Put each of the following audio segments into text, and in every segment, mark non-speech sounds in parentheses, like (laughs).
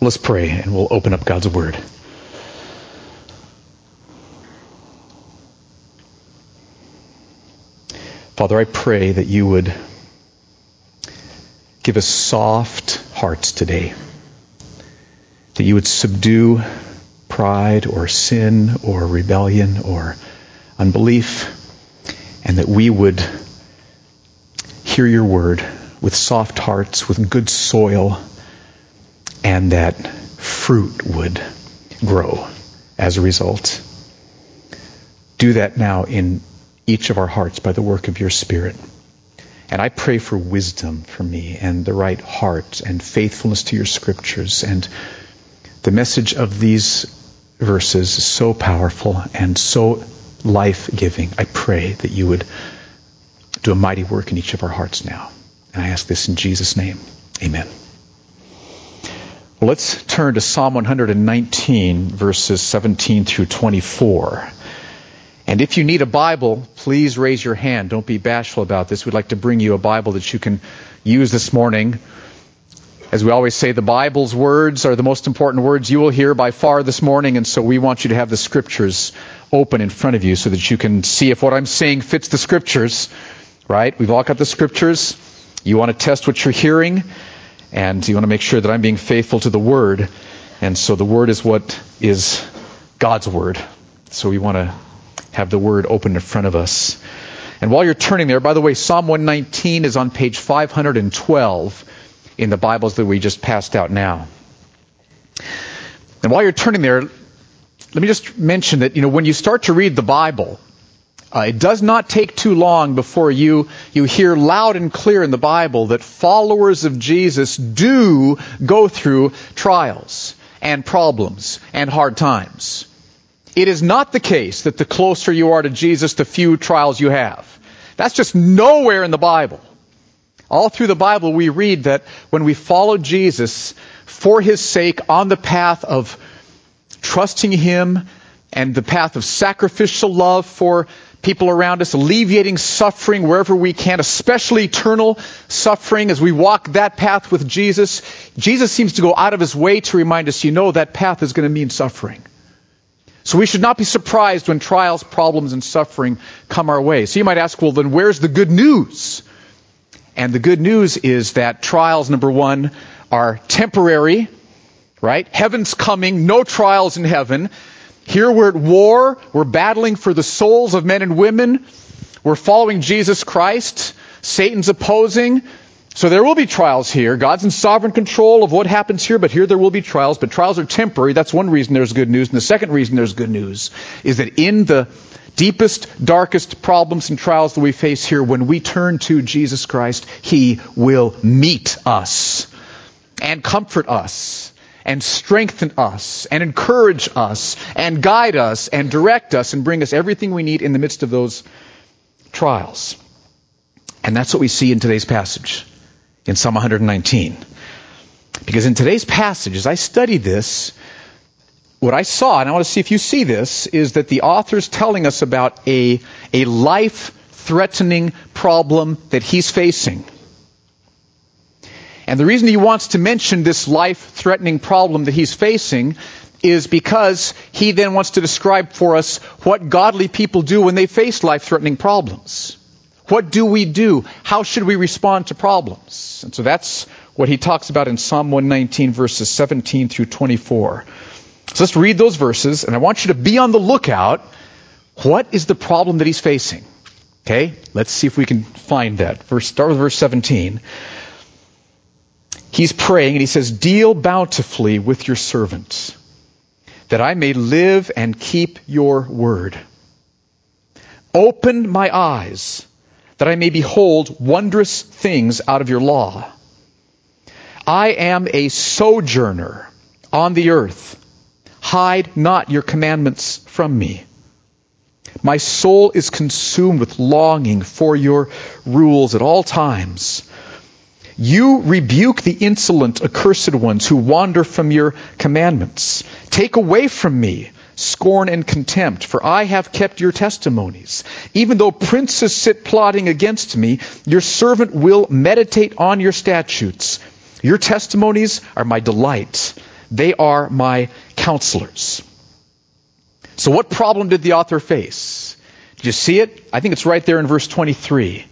Let's pray and we'll open up God's Word. Father, I pray that you would give us soft hearts today, that you would subdue pride or sin or rebellion or unbelief, and that we would hear your word with soft hearts, with good soil, and that fruit would grow as a result. Do that now in each of our hearts by the work of your Spirit. And I pray for wisdom for me and the right heart and faithfulness to your scriptures. And the message of these verses is so powerful and so life giving. I pray that you would do a mighty work in each of our hearts now. And I ask this in Jesus' name. Amen. Let's turn to Psalm 119, verses 17 through 24. And if you need a Bible, please raise your hand. Don't be bashful about this. We'd like to bring you a Bible that you can use this morning. As we always say, the Bible's words are the most important words you will hear by far this morning, and so we want you to have the Scriptures open in front of you so that you can see if what I'm saying fits the Scriptures, right? We've all got the Scriptures. You want to test what you're hearing, and you want to make sure that I'm being faithful to the Word. And so the Word is what is God's Word. So we want to have the word open in front of us. And while you're turning there, by the way, Psalm 119 is on page 512 in the Bibles that we just passed out now. And while you're turning there, let me just mention that, you know, when you start to read the Bible, uh, it does not take too long before you, you hear loud and clear in the Bible that followers of Jesus do go through trials and problems and hard times. It is not the case that the closer you are to Jesus, the few trials you have. That's just nowhere in the Bible. All through the Bible, we read that when we follow Jesus for his sake on the path of trusting him and the path of sacrificial love for people around us, alleviating suffering wherever we can, especially eternal suffering as we walk that path with Jesus, Jesus seems to go out of his way to remind us, you know, that path is going to mean suffering. So we should not be surprised when trials, problems, and suffering come our way. So you might ask, well, then where's the good news? And the good news is that trials, number one, are temporary, right? Heaven's coming, no trials in heaven. Here we're at war, we're battling for the souls of men and women, we're following Jesus Christ, Satan's opposing, so there will be trials here. God's in sovereign control of what happens here, but here there will be trials. But trials are temporary. That's one reason there's good news. And the second reason there's good news is that in the deepest, darkest problems and trials that we face here, when we turn to Jesus Christ, He will meet us and comfort us and strengthen us and encourage us and guide us and direct us and bring us everything we need in the midst of those trials. And that's what we see in today's passage in Psalm 119. Because in today's passage, as I studied this, what I saw, and I want to see if you see this, is that the author's telling us about a, a life threatening problem that he's facing. And the reason he wants to mention this life threatening problem that he's facing is because he then wants to describe for us what godly people do when they face life threatening problems. What do we do? How should we respond to problems? And so that's what he talks about in Psalm 119, verses 17 through 24. So let's read those verses, and I want you to be on the lookout. What is the problem that he's facing? Okay, let's see if we can find that. Verse, start with verse 17. He's praying, and he says, Deal bountifully with your servants, that I may live and keep your word. Open my eyes that I may behold wondrous things out of your law. I am a sojourner on the earth. Hide not your commandments from me. My soul is consumed with longing for your rules at all times. You rebuke the insolent, accursed ones who wander from your commandments. Take away from me scorn and contempt, for I have kept your testimonies. Even though princes sit plotting against me, your servant will meditate on your statutes. Your testimonies are my delight. They are my counselors. So what problem did the author face? Did you see it? I think it's right there in verse 23.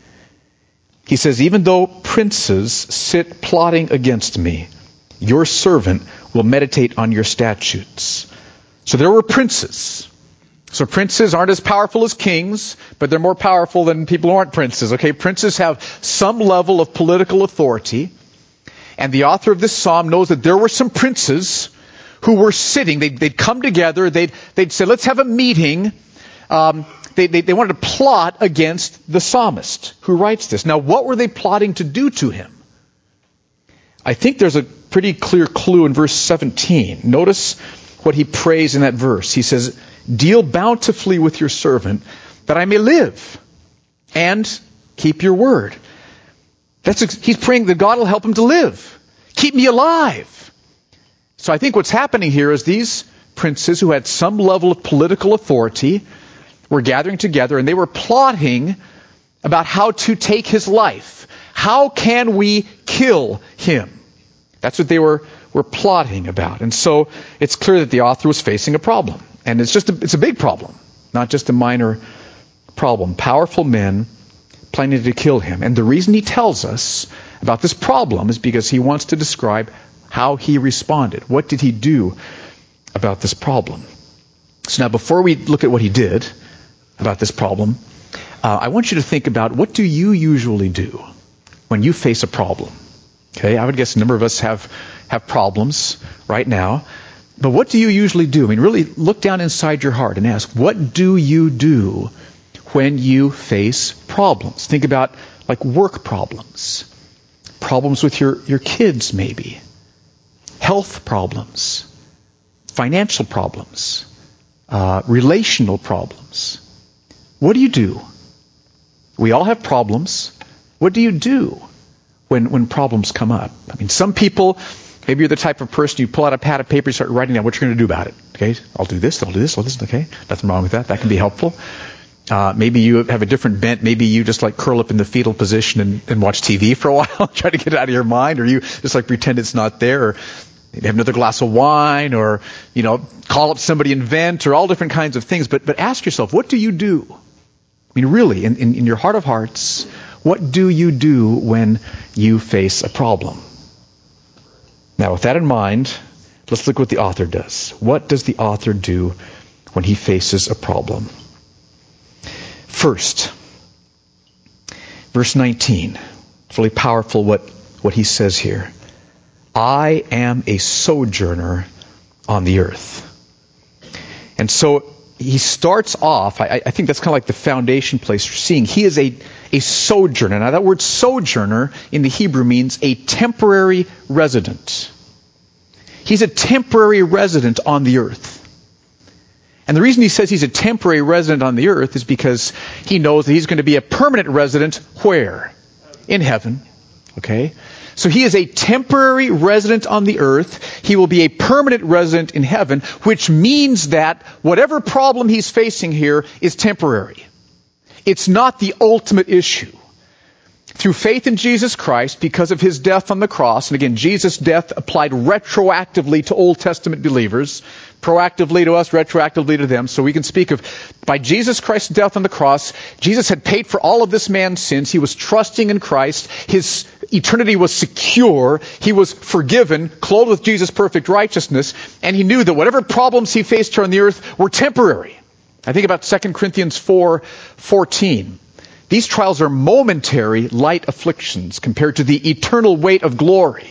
He says, Even though princes sit plotting against me, your servant will meditate on your statutes. So there were princes. So princes aren't as powerful as kings, but they're more powerful than people who aren't princes. Okay, princes have some level of political authority. And the author of this psalm knows that there were some princes who were sitting. They'd, they'd come together. They'd, they'd say, let's have a meeting. Um, they, they, they wanted to plot against the psalmist who writes this. Now, what were they plotting to do to him? I think there's a pretty clear clue in verse 17. Notice what he prays in that verse. He says, Deal bountifully with your servant that I may live and keep your word. That's, he's praying that God will help him to live. Keep me alive. So I think what's happening here is these princes who had some level of political authority were gathering together and they were plotting about how to take his life. How can we kill him? That's what they were, were plotting about. And so it's clear that the author was facing a problem. And it's just a, it's a big problem, not just a minor problem. Powerful men planning to kill him. And the reason he tells us about this problem is because he wants to describe how he responded. What did he do about this problem? So now before we look at what he did about this problem, uh, I want you to think about what do you usually do when you face a problem? Okay, I would guess a number of us have, have problems right now. But what do you usually do? I mean, really look down inside your heart and ask, what do you do when you face problems? Think about like work problems, problems with your, your kids, maybe, health problems, financial problems, uh, relational problems. What do you do? We all have problems. What do you do when, when problems come up? I mean, some people Maybe you're the type of person you pull out a pad of paper, you start writing down what you're going to do about it. Okay, I'll do this, I'll do this, I'll do this. Okay, nothing wrong with that. That can be helpful. Uh, maybe you have a different bent. Maybe you just like curl up in the fetal position and, and watch TV for a (laughs) while, try to get it out of your mind, or you just like pretend it's not there, or have another glass of wine, or you know, call up somebody and vent, or all different kinds of things. But but ask yourself, what do you do? I mean, really, in, in, in your heart of hearts, what do you do when you face a problem? Now, with that in mind, let's look what the author does. What does the author do when he faces a problem? First, verse 19. It's really powerful what, what he says here. I am a sojourner on the earth. And so he starts off, I, I think that's kind of like the foundation place for seeing. He is a, a sojourner. Now, that word sojourner in the Hebrew means a temporary resident. He's a temporary resident on the earth. And the reason he says he's a temporary resident on the earth is because he knows that he's going to be a permanent resident where? In heaven. Okay? So he is a temporary resident on the earth. He will be a permanent resident in heaven, which means that whatever problem he's facing here is temporary. It's not the ultimate issue. Through faith in Jesus Christ, because of his death on the cross, and again, Jesus' death applied retroactively to Old Testament believers, proactively to us, retroactively to them. So we can speak of, by Jesus Christ's death on the cross, Jesus had paid for all of this man's sins. He was trusting in Christ. His eternity was secure. He was forgiven, clothed with Jesus' perfect righteousness, and he knew that whatever problems he faced here on the earth were temporary. I think about 2 Corinthians 4, 14. These trials are momentary, light afflictions compared to the eternal weight of glory.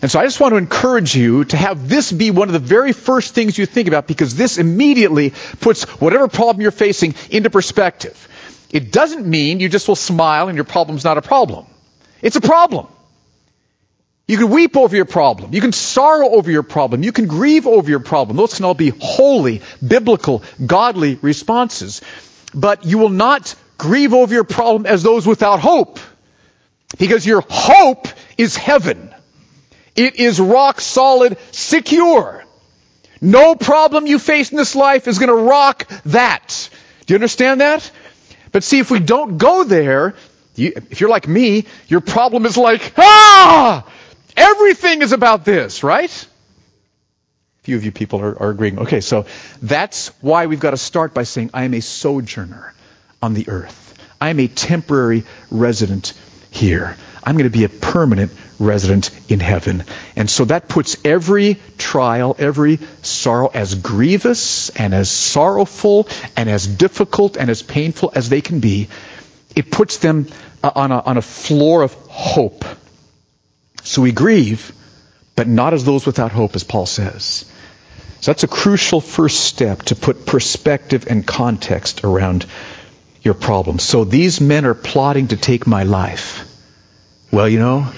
And so I just want to encourage you to have this be one of the very first things you think about because this immediately puts whatever problem you're facing into perspective. It doesn't mean you just will smile and your problem's not a problem. It's a problem. You can weep over your problem. You can sorrow over your problem. You can grieve over your problem. Those can all be holy, biblical, godly responses. But you will not grieve over your problem as those without hope. Because your hope is heaven. It is rock solid, secure. No problem you face in this life is going to rock that. Do you understand that? But see, if we don't go there, you, if you're like me, your problem is like, ah! Everything is about this, right? A few of you people are, are agreeing. Okay, so that's why we've got to start by saying, I am a sojourner on the earth. I am a temporary resident here. I'm going to be a permanent resident in heaven. And so that puts every trial, every sorrow as grievous and as sorrowful and as difficult and as painful as they can be. It puts them uh, on a, on a floor of hope. So we grieve, but not as those without hope, as Paul says. So that's a crucial first step to put perspective and context around your problem. So these men are plotting to take my life. Well, you know,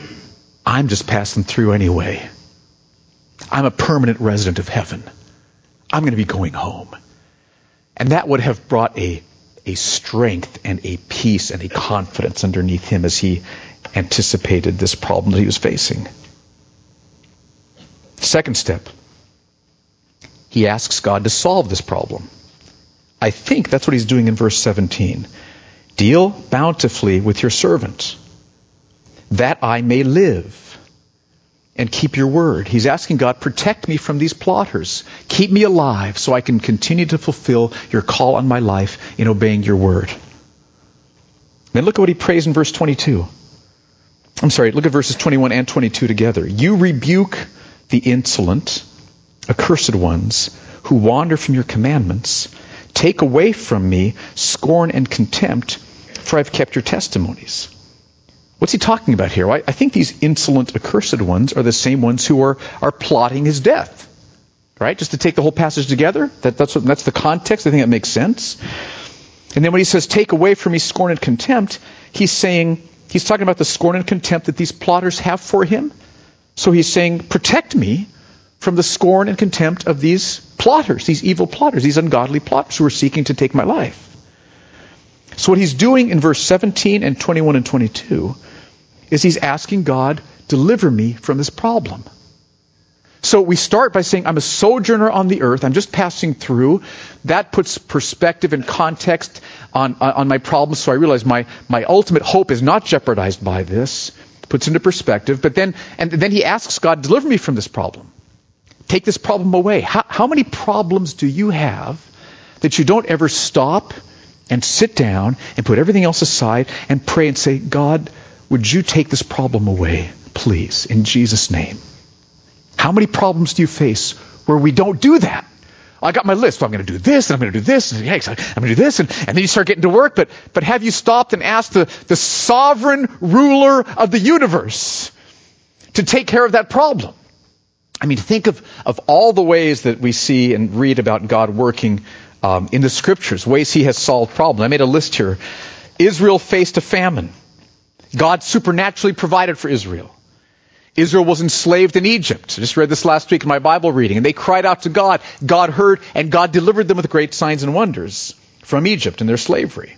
I'm just passing through anyway. I'm a permanent resident of heaven. I'm going to be going home. And that would have brought a, a strength and a peace and a confidence underneath him as he anticipated this problem that he was facing. Second step, he asks God to solve this problem. I think that's what he's doing in verse 17. Deal bountifully with your servant, that I may live and keep your word. He's asking God, protect me from these plotters. Keep me alive so I can continue to fulfill your call on my life in obeying your word. Then look at what he prays in verse 22. I'm sorry, look at verses 21 and 22 together. You rebuke the insolent, accursed ones who wander from your commandments. Take away from me scorn and contempt, for I've kept your testimonies. What's he talking about here? Well, I think these insolent, accursed ones are the same ones who are, are plotting his death. Right? Just to take the whole passage together, that, that's, what, that's the context. I think that makes sense. And then when he says, take away from me scorn and contempt, he's saying, he's talking about the scorn and contempt that these plotters have for him. So he's saying, protect me from the scorn and contempt of these plotters, these evil plotters, these ungodly plotters who are seeking to take my life. So what he's doing in verse 17 and 21 and 22 is he's asking God, deliver me from this problem. So we start by saying, I'm a sojourner on the earth. I'm just passing through. That puts perspective and context on, on my problem. So I realize my, my ultimate hope is not jeopardized by this. Puts into perspective. But then, and then he asks God, deliver me from this problem. Take this problem away. How, how many problems do you have that you don't ever stop and sit down and put everything else aside and pray and say, God, would you take this problem away, please, in Jesus' name? How many problems do you face where we don't do that? I got my list. Well, I'm going to do this, and I'm going to do this, and I'm going to do this, and, and then you start getting to work. But, but have you stopped and asked the, the sovereign ruler of the universe to take care of that problem? I mean, think of, of all the ways that we see and read about God working um, in the scriptures, ways He has solved problems. I made a list here. Israel faced a famine. God supernaturally provided for Israel. Israel was enslaved in Egypt. I just read this last week in my Bible reading. And they cried out to God. God heard, and God delivered them with great signs and wonders from Egypt and their slavery.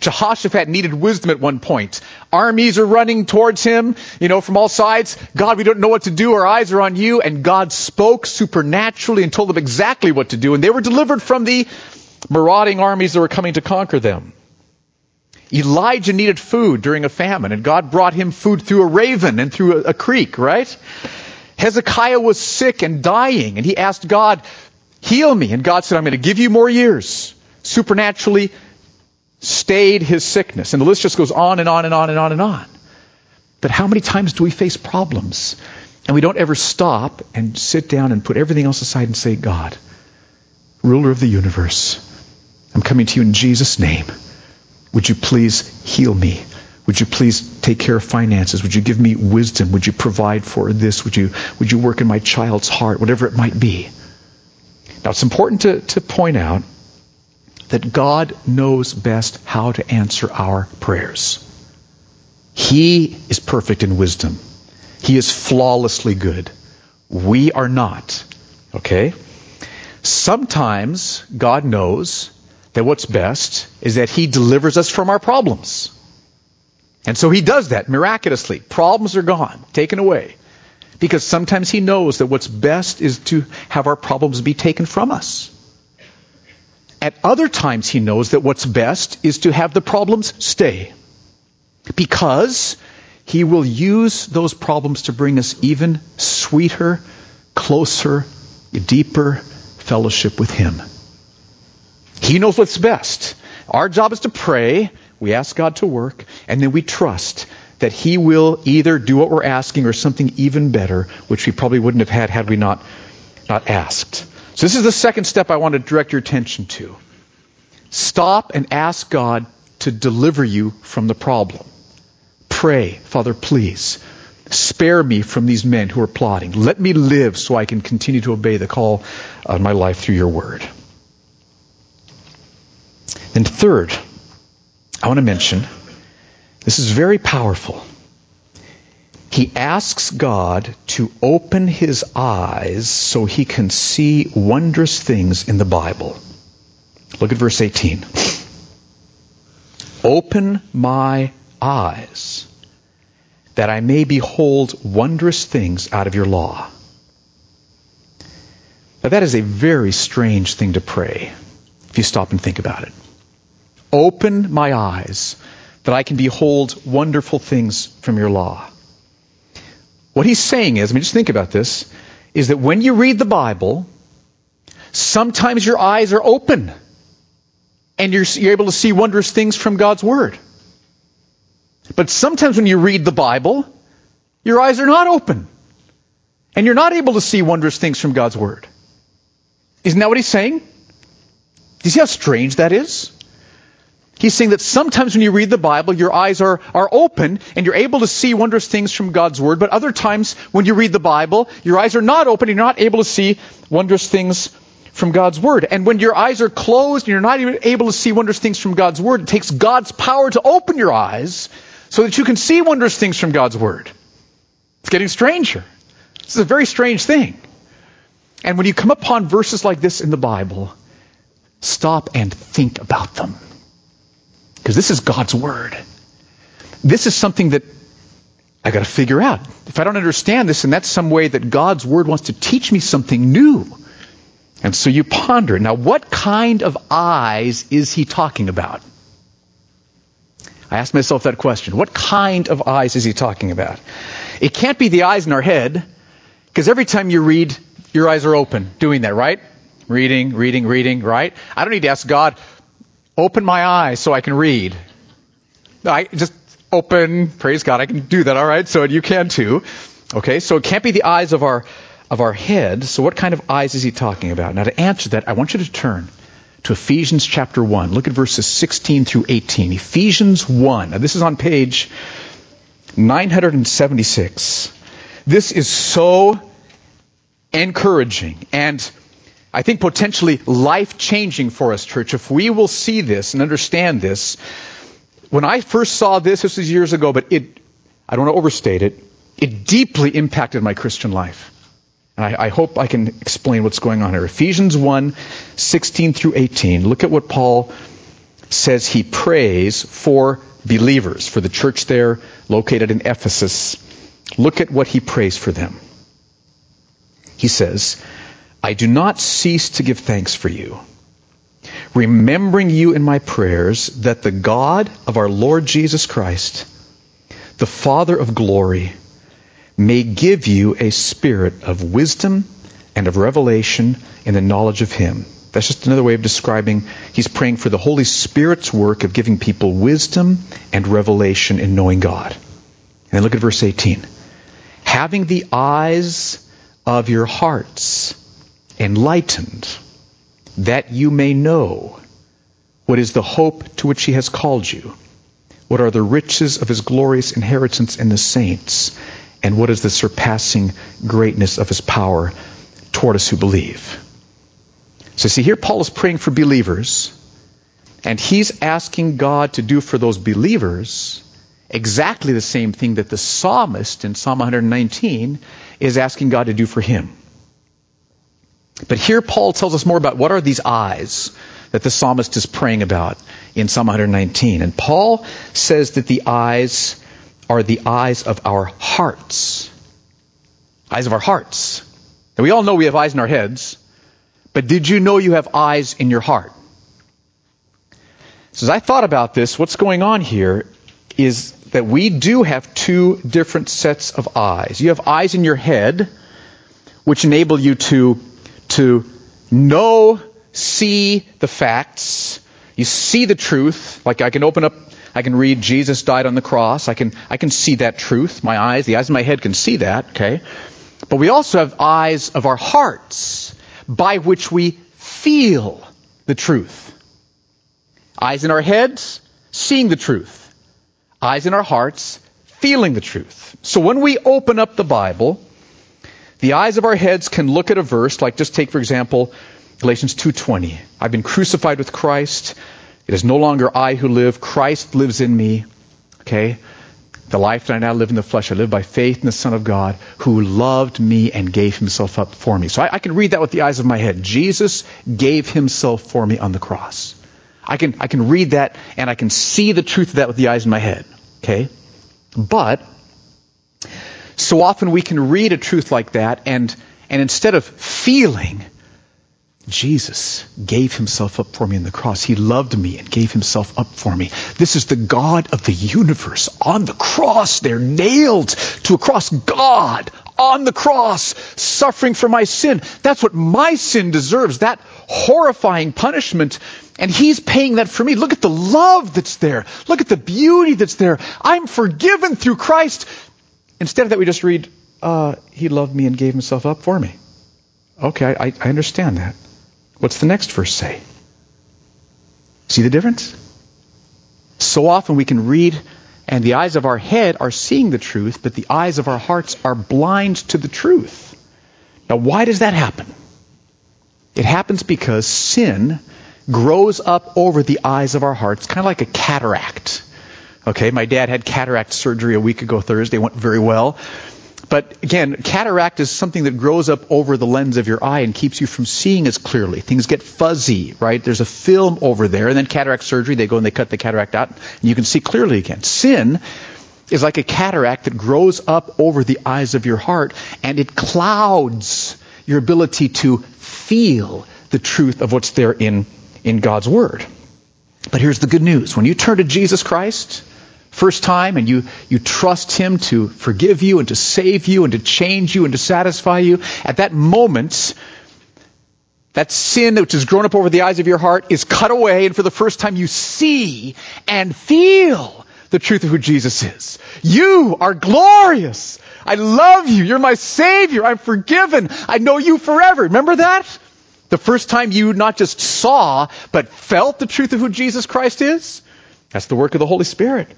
Jehoshaphat needed wisdom at one point. Armies are running towards him, you know, from all sides. God, we don't know what to do. Our eyes are on you. And God spoke supernaturally and told them exactly what to do. And they were delivered from the marauding armies that were coming to conquer them. Elijah needed food during a famine, and God brought him food through a raven and through a, a creek, right? Hezekiah was sick and dying, and he asked God, heal me. And God said, I'm going to give you more years. Supernaturally stayed his sickness. And the list just goes on and on and on and on and on. But how many times do we face problems and we don't ever stop and sit down and put everything else aside and say, God, ruler of the universe, I'm coming to you in Jesus' name. Would you please heal me? Would you please take care of finances? Would you give me wisdom? Would you provide for this? Would you, would you work in my child's heart? Whatever it might be. Now, it's important to, to point out that God knows best how to answer our prayers. He is perfect in wisdom. He is flawlessly good. We are not. Okay? Sometimes God knows that what's best is that He delivers us from our problems. And so He does that miraculously. Problems are gone, taken away. Because sometimes He knows that what's best is to have our problems be taken from us. At other times, He knows that what's best is to have the problems stay. Because He will use those problems to bring us even sweeter, closer, deeper fellowship with Him. He knows what's best. Our job is to pray, we ask God to work, and then we trust that He will either do what we're asking or something even better, which we probably wouldn't have had had we not, not asked. So, this is the second step I want to direct your attention to. Stop and ask God to deliver you from the problem. Pray, Father, please, spare me from these men who are plotting. Let me live so I can continue to obey the call of my life through your word. And third, I want to mention this is very powerful. He asks God to open his eyes so he can see wondrous things in the Bible. Look at verse 18. Open my eyes that I may behold wondrous things out of your law. Now, that is a very strange thing to pray if you stop and think about it. Open my eyes that I can behold wonderful things from your law. What he's saying is, I mean, just think about this, is that when you read the Bible, sometimes your eyes are open and you're, you're able to see wondrous things from God's Word. But sometimes when you read the Bible, your eyes are not open and you're not able to see wondrous things from God's Word. Isn't that what he's saying? Do you see how strange that is? He's saying that sometimes when you read the Bible, your eyes are, are open and you're able to see wondrous things from God's Word, but other times when you read the Bible, your eyes are not open and you're not able to see wondrous things from God's Word. And when your eyes are closed and you're not even able to see wondrous things from God's Word, it takes God's power to open your eyes so that you can see wondrous things from God's Word. It's getting stranger. This is a very strange thing. And when you come upon verses like this in the Bible, stop and think about them. Because this is God's Word. This is something that I got to figure out. If I don't understand this, and that's some way that God's Word wants to teach me something new. And so you ponder. Now, what kind of eyes is he talking about? I asked myself that question. What kind of eyes is he talking about? It can't be the eyes in our head, because every time you read, your eyes are open doing that, right? Reading, reading, reading, right? I don't need to ask God, Open my eyes so I can read. I just open, praise God, I can do that, all right? So you can too. Okay, so it can't be the eyes of our of our head. So what kind of eyes is he talking about? Now to answer that, I want you to turn to Ephesians chapter 1. Look at verses 16 through 18. Ephesians 1. Now this is on page 976. This is so encouraging and I think potentially life changing for us, church, if we will see this and understand this. When I first saw this, this was years ago, but it, I don't want to overstate it, it deeply impacted my Christian life. And I, I hope I can explain what's going on here. Ephesians 1, 16 through 18. Look at what Paul says he prays for believers, for the church there located in Ephesus. Look at what he prays for them. He says, I do not cease to give thanks for you, remembering you in my prayers that the God of our Lord Jesus Christ, the Father of glory, may give you a spirit of wisdom and of revelation in the knowledge of Him. That's just another way of describing he's praying for the Holy Spirit's work of giving people wisdom and revelation in knowing God. And then look at verse 18. Having the eyes of your hearts enlightened, that you may know what is the hope to which he has called you, what are the riches of his glorious inheritance in the saints, and what is the surpassing greatness of his power toward us who believe. So see here Paul is praying for believers, and he's asking God to do for those believers exactly the same thing that the psalmist in Psalm 119 is asking God to do for him. But here Paul tells us more about what are these eyes that the psalmist is praying about in Psalm 119. And Paul says that the eyes are the eyes of our hearts. Eyes of our hearts. Now we all know we have eyes in our heads, but did you know you have eyes in your heart? So as I thought about this, what's going on here is that we do have two different sets of eyes. You have eyes in your head, which enable you to to know, see the facts. You see the truth. Like I can open up, I can read Jesus died on the cross. I can, I can see that truth. My eyes, the eyes of my head can see that, okay? But we also have eyes of our hearts by which we feel the truth. Eyes in our heads, seeing the truth. Eyes in our hearts, feeling the truth. So when we open up the Bible, the eyes of our heads can look at a verse, like just take, for example, Galatians 2.20. I've been crucified with Christ. It is no longer I who live. Christ lives in me. Okay? The life that I now live in the flesh, I live by faith in the Son of God who loved me and gave himself up for me. So I, I, can read that with the eyes of my head. Jesus gave himself for me on the cross. I can, I can read that and I can see the truth of that with the eyes of my head. Okay? But so often we can read a truth like that and, and instead of feeling, Jesus gave himself up for me in the cross. He loved me and gave himself up for me. This is the God of the universe on the cross. They're nailed to a cross. God on the cross, suffering for my sin. That's what my sin deserves. That horrifying punishment. And he's paying that for me. Look at the love that's there. Look at the beauty that's there. I'm forgiven through Christ. Instead of that, we just read, uh, he loved me and gave himself up for me. Okay, I, I understand that. What's the next verse say? See the difference? So often we can read, and the eyes of our head are seeing the truth, but the eyes of our hearts are blind to the truth. Now, why does that happen? It happens because sin grows up over the eyes of our hearts, kind of like a cataract. Okay, my dad had cataract surgery a week ago Thursday, went very well. But again, cataract is something that grows up over the lens of your eye and keeps you from seeing as clearly. Things get fuzzy, right? There's a film over there, and then cataract surgery, they go and they cut the cataract out, and you can see clearly again. Sin is like a cataract that grows up over the eyes of your heart, and it clouds your ability to feel the truth of what's there in, in God's Word. But here's the good news. When you turn to Jesus Christ, first time and you, you trust Him to forgive you and to save you and to change you and to satisfy you, at that moment, that sin which has grown up over the eyes of your heart is cut away, and for the first time you see and feel the truth of who Jesus is. You are glorious. I love you. You're my Savior. I'm forgiven. I know you forever. Remember that? The first time you not just saw, but felt the truth of who Jesus Christ is? That's the work of the Holy Spirit.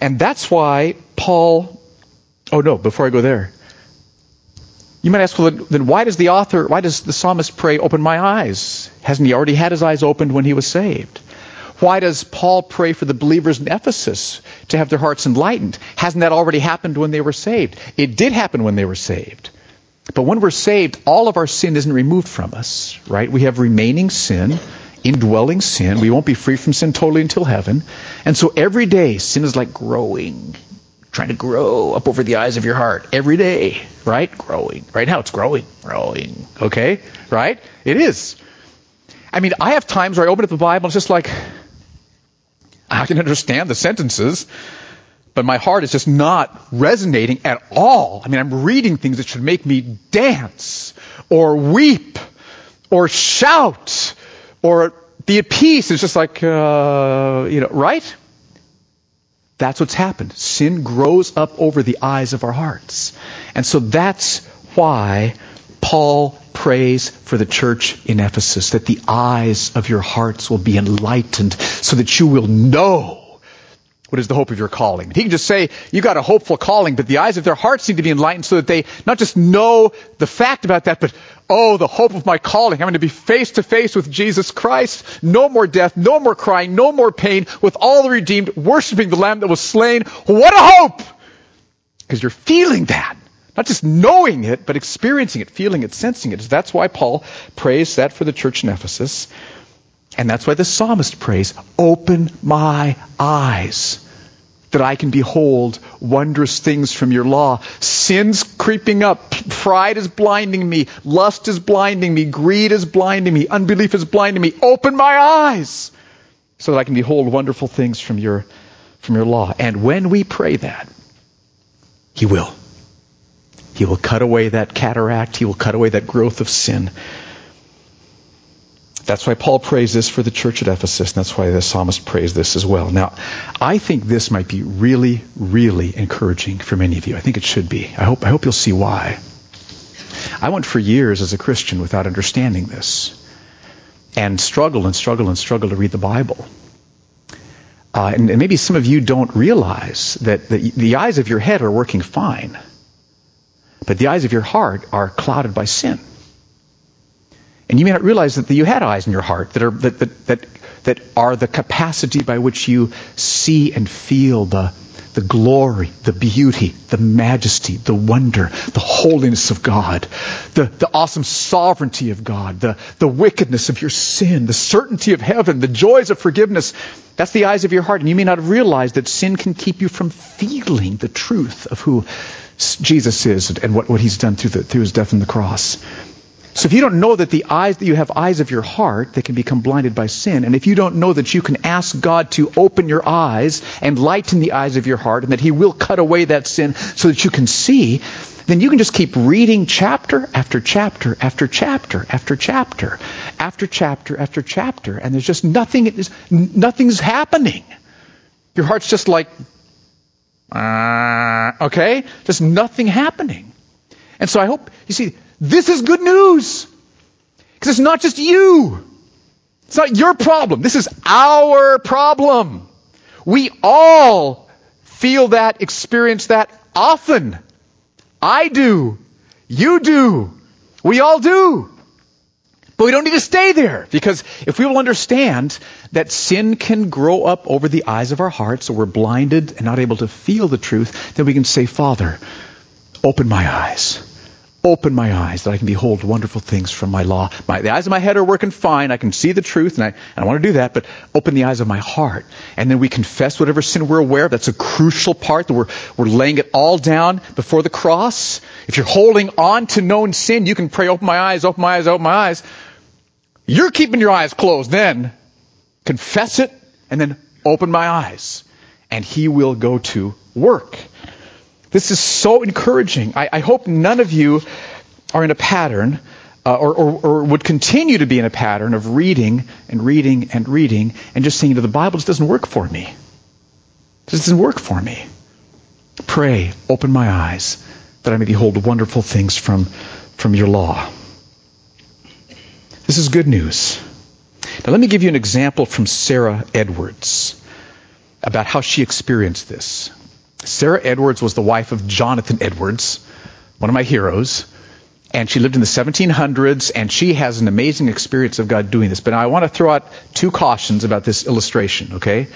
And that's why Paul, oh no, before I go there, you might ask, well, then why does the author, why does the psalmist pray, open my eyes? Hasn't he already had his eyes opened when he was saved? Why does Paul pray for the believers in Ephesus to have their hearts enlightened? Hasn't that already happened when they were saved? It did happen when they were saved. But when we're saved, all of our sin isn't removed from us, right? We have remaining sin indwelling sin. We won't be free from sin totally until heaven. And so every day, sin is like growing, trying to grow up over the eyes of your heart. Every day, right? Growing. Right now, it's growing, growing. Okay? Right? It is. I mean, I have times where I open up the Bible, and it's just like, I can understand the sentences, but my heart is just not resonating at all. I mean, I'm reading things that should make me dance, or weep, or shout, or at peace. It's just like, uh, you know, right? That's what's happened. Sin grows up over the eyes of our hearts. And so that's why Paul prays for the church in Ephesus, that the eyes of your hearts will be enlightened so that you will know what is the hope of your calling? He can just say, you got a hopeful calling, but the eyes of their hearts need to be enlightened so that they not just know the fact about that, but oh, the hope of my calling. I'm going to be face to face with Jesus Christ. No more death, no more crying, no more pain, with all the redeemed worshiping the Lamb that was slain. What a hope! Because you're feeling that. Not just knowing it, but experiencing it, feeling it, sensing it. That's why Paul prays that for the church in Ephesus. And that's why the psalmist prays, Open my eyes that I can behold wondrous things from your law. Sin's creeping up. Pride is blinding me. Lust is blinding me. Greed is blinding me. Unbelief is blinding me. Open my eyes so that I can behold wonderful things from your, from your law. And when we pray that, He will. He will cut away that cataract. He will cut away that growth of sin. That's why Paul prays this for the church at Ephesus, and that's why the psalmist prays this as well. Now, I think this might be really, really encouraging for many of you. I think it should be. I hope, I hope you'll see why. I went for years as a Christian without understanding this, and struggled and struggled and struggled to read the Bible. Uh, and, and, maybe some of you don't realize that the, the eyes of your head are working fine, but the eyes of your heart are clouded by sin. And you may not realize that you had eyes in your heart that are, that, that, that, that are the capacity by which you see and feel the, the glory, the beauty, the majesty, the wonder, the holiness of God, the, the awesome sovereignty of God, the, the wickedness of your sin, the certainty of heaven, the joys of forgiveness. That's the eyes of your heart. And you may not have realized that sin can keep you from feeling the truth of who Jesus is and what, what he's done through, the, through his death on the cross. So if you don't know that the eyes that you have eyes of your heart that can become blinded by sin, and if you don't know that you can ask God to open your eyes and lighten the eyes of your heart, and that He will cut away that sin so that you can see, then you can just keep reading chapter after chapter after chapter after chapter after chapter after chapter, and there's just nothing. Nothing's happening. Your heart's just like, uh, okay, just nothing happening. And so I hope you see this is good news. Because it's not just you. It's not your problem. This is our problem. We all feel that, experience that often. I do. You do. We all do. But we don't need to stay there because if we will understand that sin can grow up over the eyes of our hearts so we're blinded and not able to feel the truth, then we can say, Father, open my eyes. Open my eyes that I can behold wonderful things from my law. My, the eyes of my head are working fine. I can see the truth, and I, and I want to do that, but open the eyes of my heart. And then we confess whatever sin we're aware of. That's a crucial part that we're, we're laying it all down before the cross. If you're holding on to known sin, you can pray, open my eyes, open my eyes, open my eyes. You're keeping your eyes closed then. Confess it, and then open my eyes. And he will go to work. This is so encouraging. I, I hope none of you are in a pattern uh, or, or, or, would continue to be in a pattern of reading and reading and reading and just saying to the Bible just doesn't work for me. It doesn't work for me. Pray, open my eyes, that I may behold wonderful things from, from your law. This is good news. Now let me give you an example from Sarah Edwards about how she experienced this. Sarah Edwards was the wife of Jonathan Edwards, one of my heroes. And she lived in the 1700s, and she has an amazing experience of God doing this. But I want to throw out two cautions about this illustration, okay?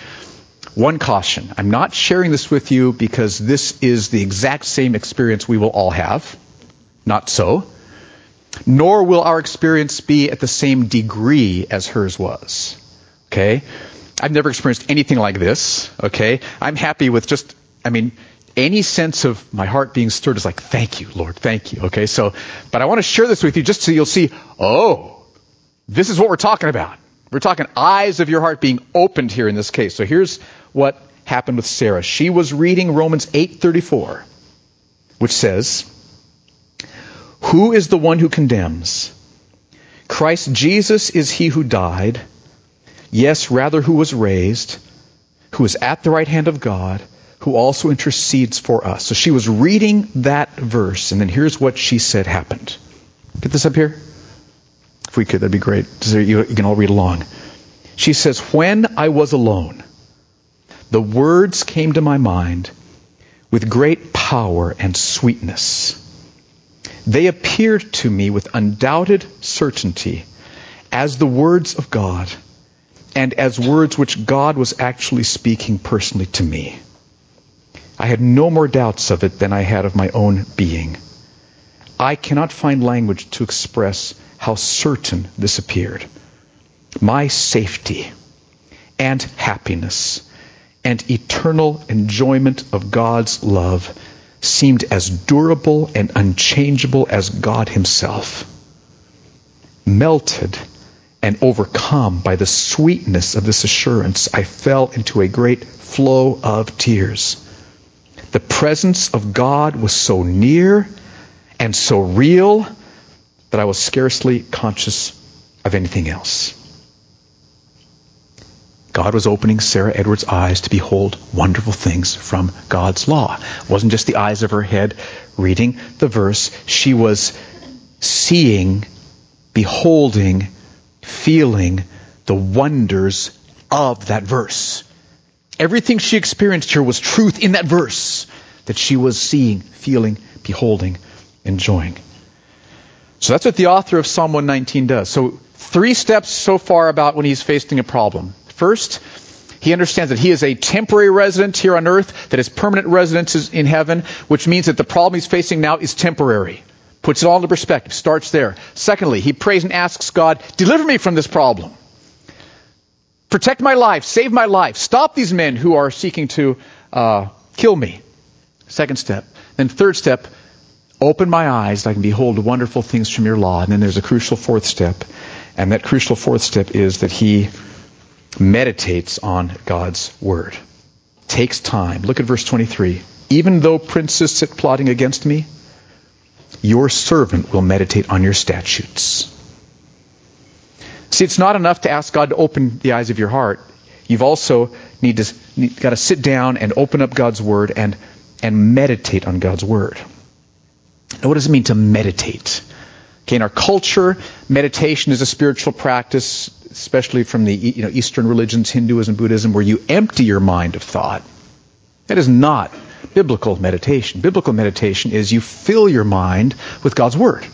One caution. I'm not sharing this with you because this is the exact same experience we will all have. Not so. Nor will our experience be at the same degree as hers was. Okay? I've never experienced anything like this. Okay? I'm happy with just I mean, any sense of my heart being stirred is like, thank you, Lord, thank you. Okay, so, but I want to share this with you just so you'll see, oh, this is what we're talking about. We're talking eyes of your heart being opened here in this case. So here's what happened with Sarah. She was reading Romans 8:34, which says, "Who is the one who condemns? Christ Jesus is he who died, yes, rather who was raised, who is at the right hand of God." Who also intercedes for us. So she was reading that verse, and then here's what she said happened. Get this up here? If we could, that'd be great. You can all read along. She says, When I was alone, the words came to my mind with great power and sweetness. They appeared to me with undoubted certainty as the words of God and as words which God was actually speaking personally to me. I had no more doubts of it than I had of my own being. I cannot find language to express how certain this appeared. My safety and happiness and eternal enjoyment of God's love seemed as durable and unchangeable as God Himself. Melted and overcome by the sweetness of this assurance, I fell into a great flow of tears. The presence of God was so near and so real that I was scarcely conscious of anything else. God was opening Sarah Edwards' eyes to behold wonderful things from God's law. It wasn't just the eyes of her head reading the verse. She was seeing, beholding, feeling the wonders of that verse. Everything she experienced here was truth in that verse that she was seeing, feeling, beholding, enjoying. So that's what the author of Psalm 119 does. So three steps so far about when he's facing a problem. First, he understands that he is a temporary resident here on earth, that his permanent residence is in heaven, which means that the problem he's facing now is temporary. Puts it all into perspective. Starts there. Secondly, he prays and asks God, deliver me from this problem. Protect my life. Save my life. Stop these men who are seeking to uh, kill me. Second step. Then third step, open my eyes that I can behold wonderful things from your law. And then there's a crucial fourth step. And that crucial fourth step is that he meditates on God's word. Takes time. Look at verse 23. Even though princes sit plotting against me, your servant will meditate on your statutes. See, it's not enough to ask God to open the eyes of your heart. You've also need to need, got to sit down and open up God's word and and meditate on God's word. Now, what does it mean to meditate? Okay, in our culture, meditation is a spiritual practice, especially from the you know, Eastern religions, Hinduism, Buddhism, where you empty your mind of thought. That is not biblical meditation. Biblical meditation is you fill your mind with God's Word.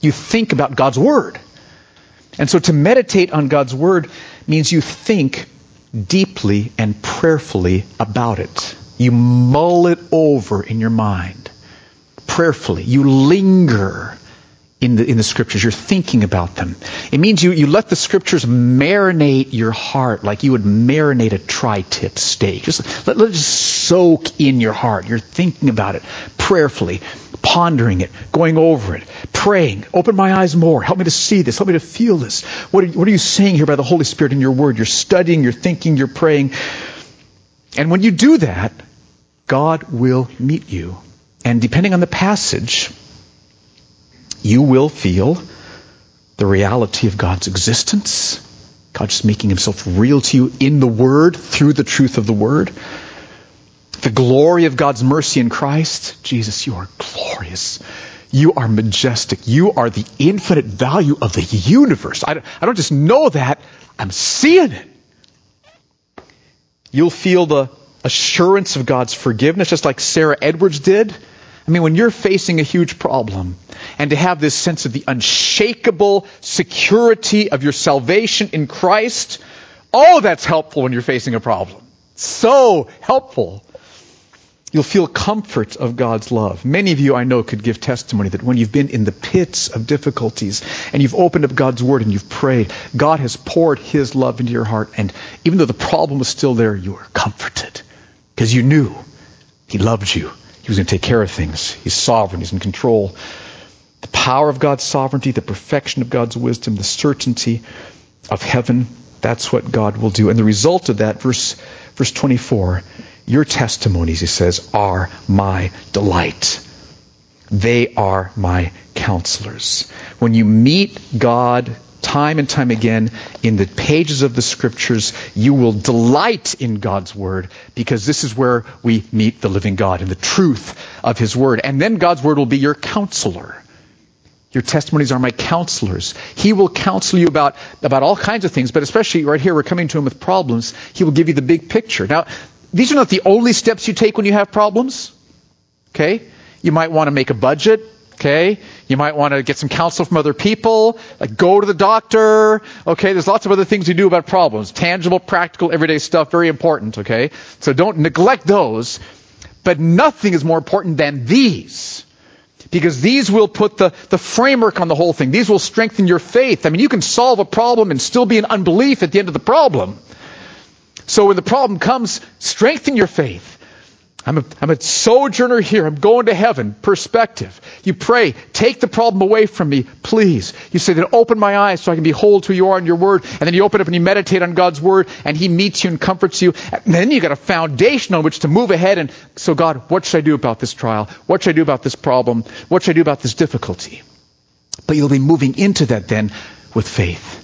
You think about God's Word. And so to meditate on God's Word means you think deeply and prayerfully about it. You mull it over in your mind prayerfully. You linger in the, in the scriptures. You're thinking about them. It means you, you let the scriptures marinate your heart like you would marinate a tri-tip steak. Just let, let it just soak in your heart. You're thinking about it prayerfully, pondering it, going over it, praying. Open my eyes more. Help me to see this. Help me to feel this. What are, what are you saying here by the Holy Spirit in your word? You're studying, you're thinking, you're praying. And when you do that, God will meet you. And depending on the passage, you will feel the reality of God's existence. God just making himself real to you in the Word, through the truth of the Word. The glory of God's mercy in Christ. Jesus, you are glorious. You are majestic. You are the infinite value of the universe. I I don't just know that, I'm seeing it. You'll feel the assurance of God's forgiveness, just like Sarah Edwards did. I mean, when you're facing a huge problem, and to have this sense of the unshakable security of your salvation in Christ, oh, that's helpful when you're facing a problem. So helpful. You'll feel comfort of God's love. Many of you I know could give testimony that when you've been in the pits of difficulties and you've opened up God's Word and you've prayed, God has poured His love into your heart. And even though the problem was still there, you were comforted because you knew He loved you. He was going to take care of things. He's sovereign. He's in control. The power of God's sovereignty, the perfection of God's wisdom, the certainty of heaven, that's what God will do. And the result of that, verse, verse 24, your testimonies, he says, are my delight. They are my counselors. When you meet God time and time again in the pages of the scriptures, you will delight in God's word because this is where we meet the living God and the truth of his word. And then God's word will be your counselor. Your testimonies are my counselors. He will counsel you about, about all kinds of things, but especially right here, we're coming to him with problems. He will give you the big picture. Now, these are not the only steps you take when you have problems. Okay? You might want to make a budget. Okay? You might want to get some counsel from other people. Like go to the doctor. Okay? There's lots of other things you do about problems. Tangible, practical, everyday stuff. Very important. Okay? So don't neglect those. But nothing is more important than these. Because these will put the, the framework on the whole thing. These will strengthen your faith. I mean, you can solve a problem and still be in unbelief at the end of the problem. So when the problem comes, strengthen your faith. I'm a, I'm a sojourner here. I'm going to heaven. Perspective. You pray, take the problem away from me, please. You say, then open my eyes so I can behold who you are in your word. And then you open up and you meditate on God's word and he meets you and comforts you. And then you got a foundation on which to move ahead. And so, God, what should I do about this trial? What should I do about this problem? What should I do about this difficulty? But you'll be moving into that then with faith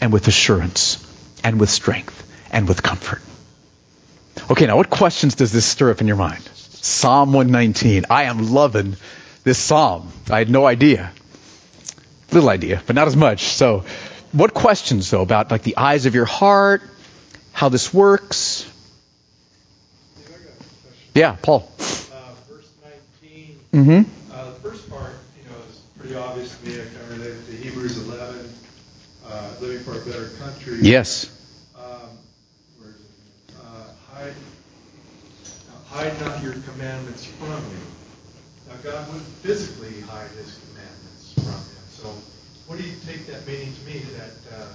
and with assurance and with strength and with comfort. Okay, now what questions does this stir up in your mind? Psalm 119. I am loving this psalm. I had no idea. Little idea, but not as much. So, what questions though about like the eyes of your heart, how this works? Yeah, Paul. Uh, verse 19. Mm-hmm. Uh, the first part, you know, is pretty obvious to me. I can relate it to Hebrews 11, uh, living for a better country. Yes. Um, where is it? Hide, not your commandments from me. Now, God wouldn't physically hide His commandments from him. So, what do you take that meaning to mean? that uh,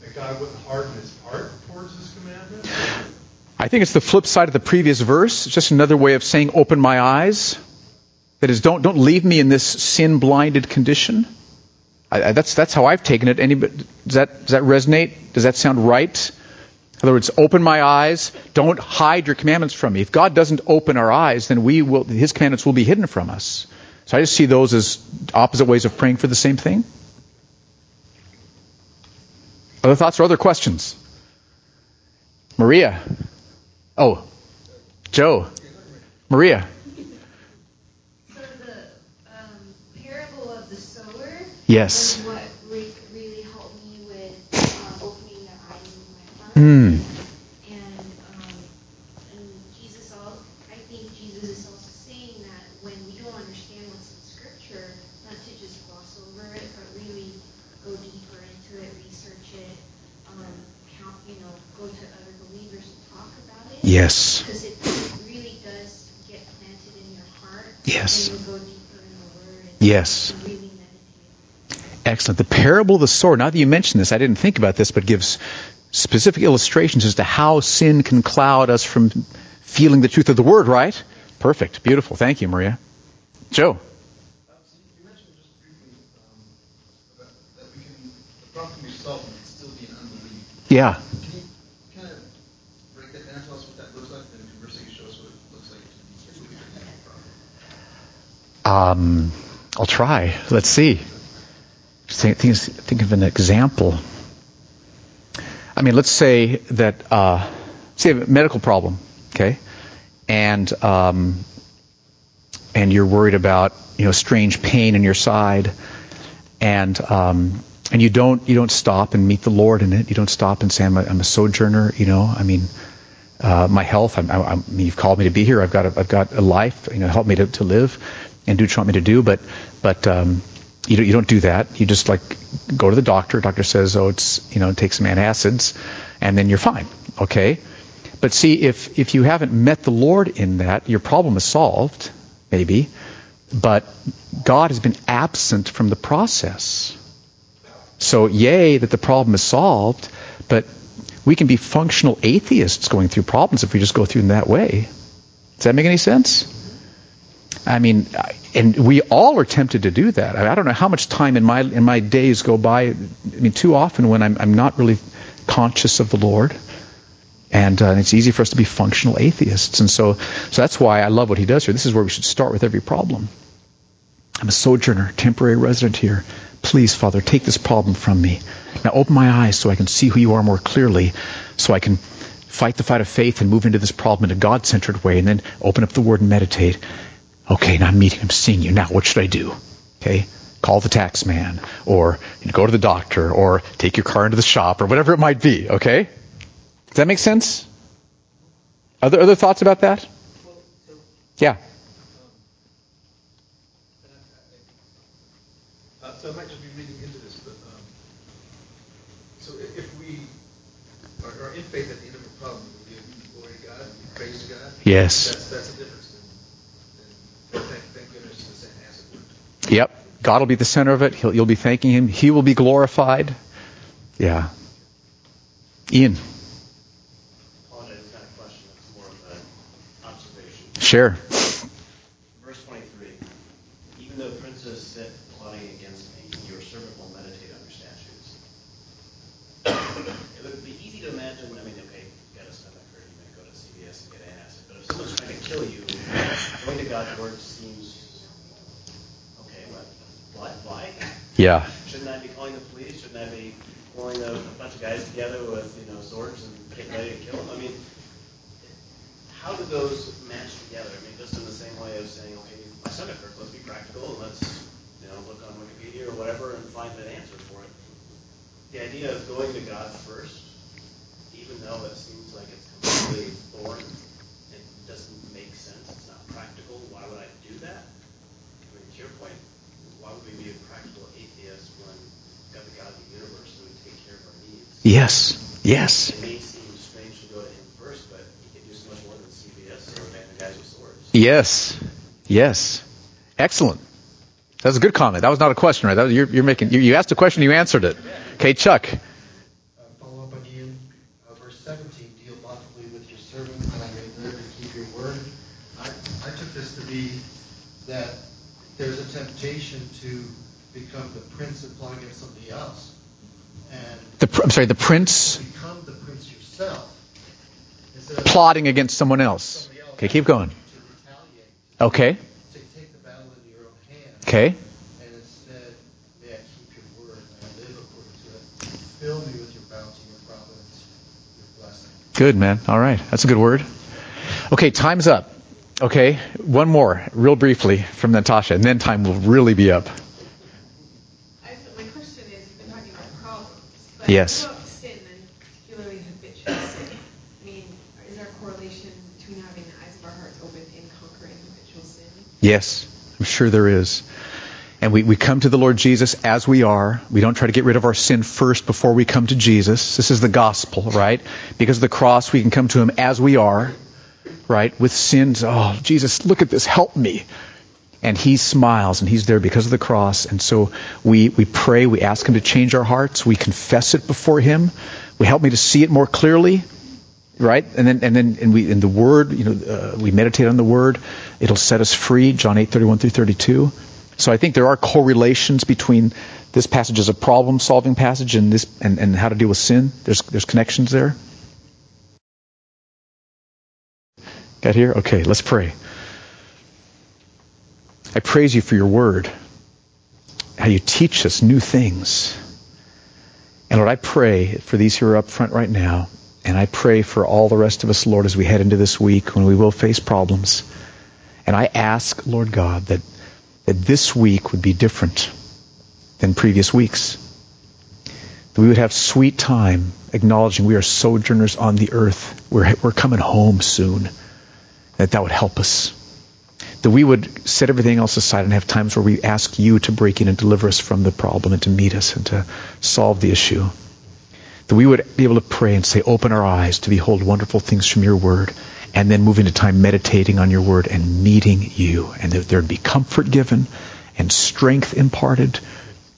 that God wouldn't harden His heart towards His commandments? I think it's the flip side of the previous verse. It's just another way of saying, open my eyes. That is, don't, don't leave me in this sin blinded condition. I, I, that's, that's how I've taken it. Anybody, does, that, does that resonate? Does that sound right? In other words, open my eyes. Don't hide your commandments from me. If God doesn't open our eyes, then we will, His commandments will be hidden from us. So I just see those as opposite ways of praying for the same thing. Other thoughts or other questions? Maria. Oh, Joe. Maria. So the um, parable of the sower Yes. was what re- really helped me with um, opening the eyes of my heart. Hmm. And, um, and Jesus, all, I think Jesus is also saying that when we don't understand what's in Scripture, not to just gloss over it, but really go deeper into it, research it, um, count, you know, go to other believers and talk about it. Yes. Because it, it really does get planted in your heart. Yes. And go deeper in the Word. Yes. really. Excellent. The parable of the sower. Now that you mention this, I didn't think about this, but gives specific illustrations as to how sin can cloud us from feeling the truth of the word, right? Perfect. Beautiful. Thank you, Maria. Joe. Um, so you mentioned just briefly um, about, that we can, the problem can be solved and still be an unbelief. Yeah. Can you kind of break that down, tell us what that looks like, and then conversely show us what it looks like to be believe in the problem? Um, I'll try. Let's see. Think, think, think of an example. I mean, let's say that, uh, say, a medical problem, okay, and um, and you're worried about you know strange pain in your side, and um, and you don't you don't stop and meet the Lord in it. You don't stop and say, I'm a, I'm a sojourner. You know, I mean, uh, my health. I'm, I'm, I mean, you've called me to be here. I've got a, I've got a life. You know, help me to, to live and do what you want me to do. But but um, you don't, you don't do that. You just like go to the doctor. Doctor says, oh, it's you know, take some antacids, and then you're fine. Okay. But see, if if you haven't met the Lord in that, your problem is solved, maybe, but God has been absent from the process. So, yay, that the problem is solved, but we can be functional atheists going through problems if we just go through them that way. Does that make any sense? I mean, and we all are tempted to do that. I don't know how much time in my in my days go by. I mean, too often when I'm I'm not really conscious of the Lord, and uh, it's easy for us to be functional atheists. And so, so that's why I love what he does here. This is where we should start with every problem. I'm a sojourner, temporary resident here. Please, Father, take this problem from me. Now open my eyes so I can see who you are more clearly, so I can fight the fight of faith and move into this problem in a God centered way, and then open up the Word and meditate. Okay, now I'm meeting, I'm seeing you. Now what should I do? Okay? Call the tax man, or you know, go to the doctor, or take your car into the shop, or whatever it might be. Okay? Does that make sense? Other other thoughts about that? Yeah. So I might just be reading into this, but um, so if, if we are, are in faith at the end of a problem, we give glory to God, we praise God. Yes. That's that's a difference than, than thank, thank goodness the Saint has it worked. Yep. God will be the center of it. He'll, you'll be thanking Him. He will be glorified. Yeah. Ian. Share. Verse 23. Even though princes sit plotting against me, your servant will meditate on your statutes. it would be easy to imagine, when, I mean, okay, you got a stomach hurt, you're to go to CVS and get antacid, but if someone's trying to kill you, going to God's word seems, okay, what? What? Why? Yeah. Shouldn't I be calling the police? Shouldn't I be pulling a, a bunch of guys together with, you know, swords and getting ready to kill them? I mean, how do those match together? I mean, just in the same way of saying, okay, my stomach hurts, let's be practical and let's, you know, look on Wikipedia or whatever and find an answer for it. The idea of going to God first, even though it seems like it's completely foreign, it doesn't make sense, it's not practical, why would I do that? I mean, to your point, why would we be a practical Yes. Yes. It may strange to go to him first, but he can do so much more than CVS or a band of guys with. Yes. Yes. Excellent. That's a good comment. That was not a question, right? That was, you're, you're making. You, you asked a question, you answered it. Okay, Chuck. Uh, follow up again, uh, verse 17, deal bountifully with your servant, and I may live and keep your word. I, I took this to be that there's a temptation to become the prince and plot against somebody else. And The, pr- I'm sorry, the prince become the prince yourself. Plotting against someone else. somebody else Okay, keep going. Okay. to take the battle into your own hands. Okay. And instead, may I keep your word, I live according to it. Fill me with your bounty, your providence, your blessing. Good, man. All right. That's a good word. Okay, time's up. Okay, one more, real briefly, from Natasha, and then time will really be up. I, my question is, you've been talking about problems, but Yes. sin, and particularly habitual sin? I mean, is there a correlation between having the eyes of our hearts open and conquering habitual sin? Yes, I'm sure there is. And we, we come to the Lord Jesus as we are. We don't try to get rid of our sin first before we come to Jesus. This is the gospel, right? Because of the cross, we can come to Him as we are, right? With sins. Oh, Jesus, look at this. Help me. And He smiles, and He's there because of the cross. And so we, we pray. We ask Him to change our hearts. We confess it before Him. We help me to see it more clearly right? And then and then and we in the Word, you know, uh, we meditate on the Word. It'll set us free. John eight thirty one through thirty two. So I think there are correlations between this passage as a problem solving passage and this and, and how to deal with sin. There's there's connections there. Got here? Okay, let's pray. I praise you for your word. How you teach us new things. And Lord, I pray for these who are up front right now and I pray for all the rest of us, Lord, as we head into this week when we will face problems. And I ask, Lord God, that, that this week would be different than previous weeks. That we would have sweet time acknowledging we are sojourners on the earth. We're, we're coming home soon. That that would help us. That we would set everything else aside and have times where we ask you to break in and deliver us from the problem and to meet us and to solve the issue that we would be able to pray and say, open our eyes to behold wonderful things from your word, and then move into time meditating on your word and meeting you, and that there'd be comfort given, and strength imparted,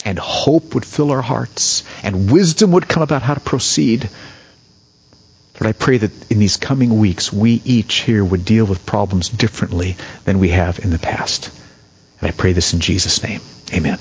and hope would fill our hearts, and wisdom would come about how to proceed. Lord, I pray that in these coming weeks, we each here would deal with problems differently than we have in the past. And I pray this in Jesus' name. Amen.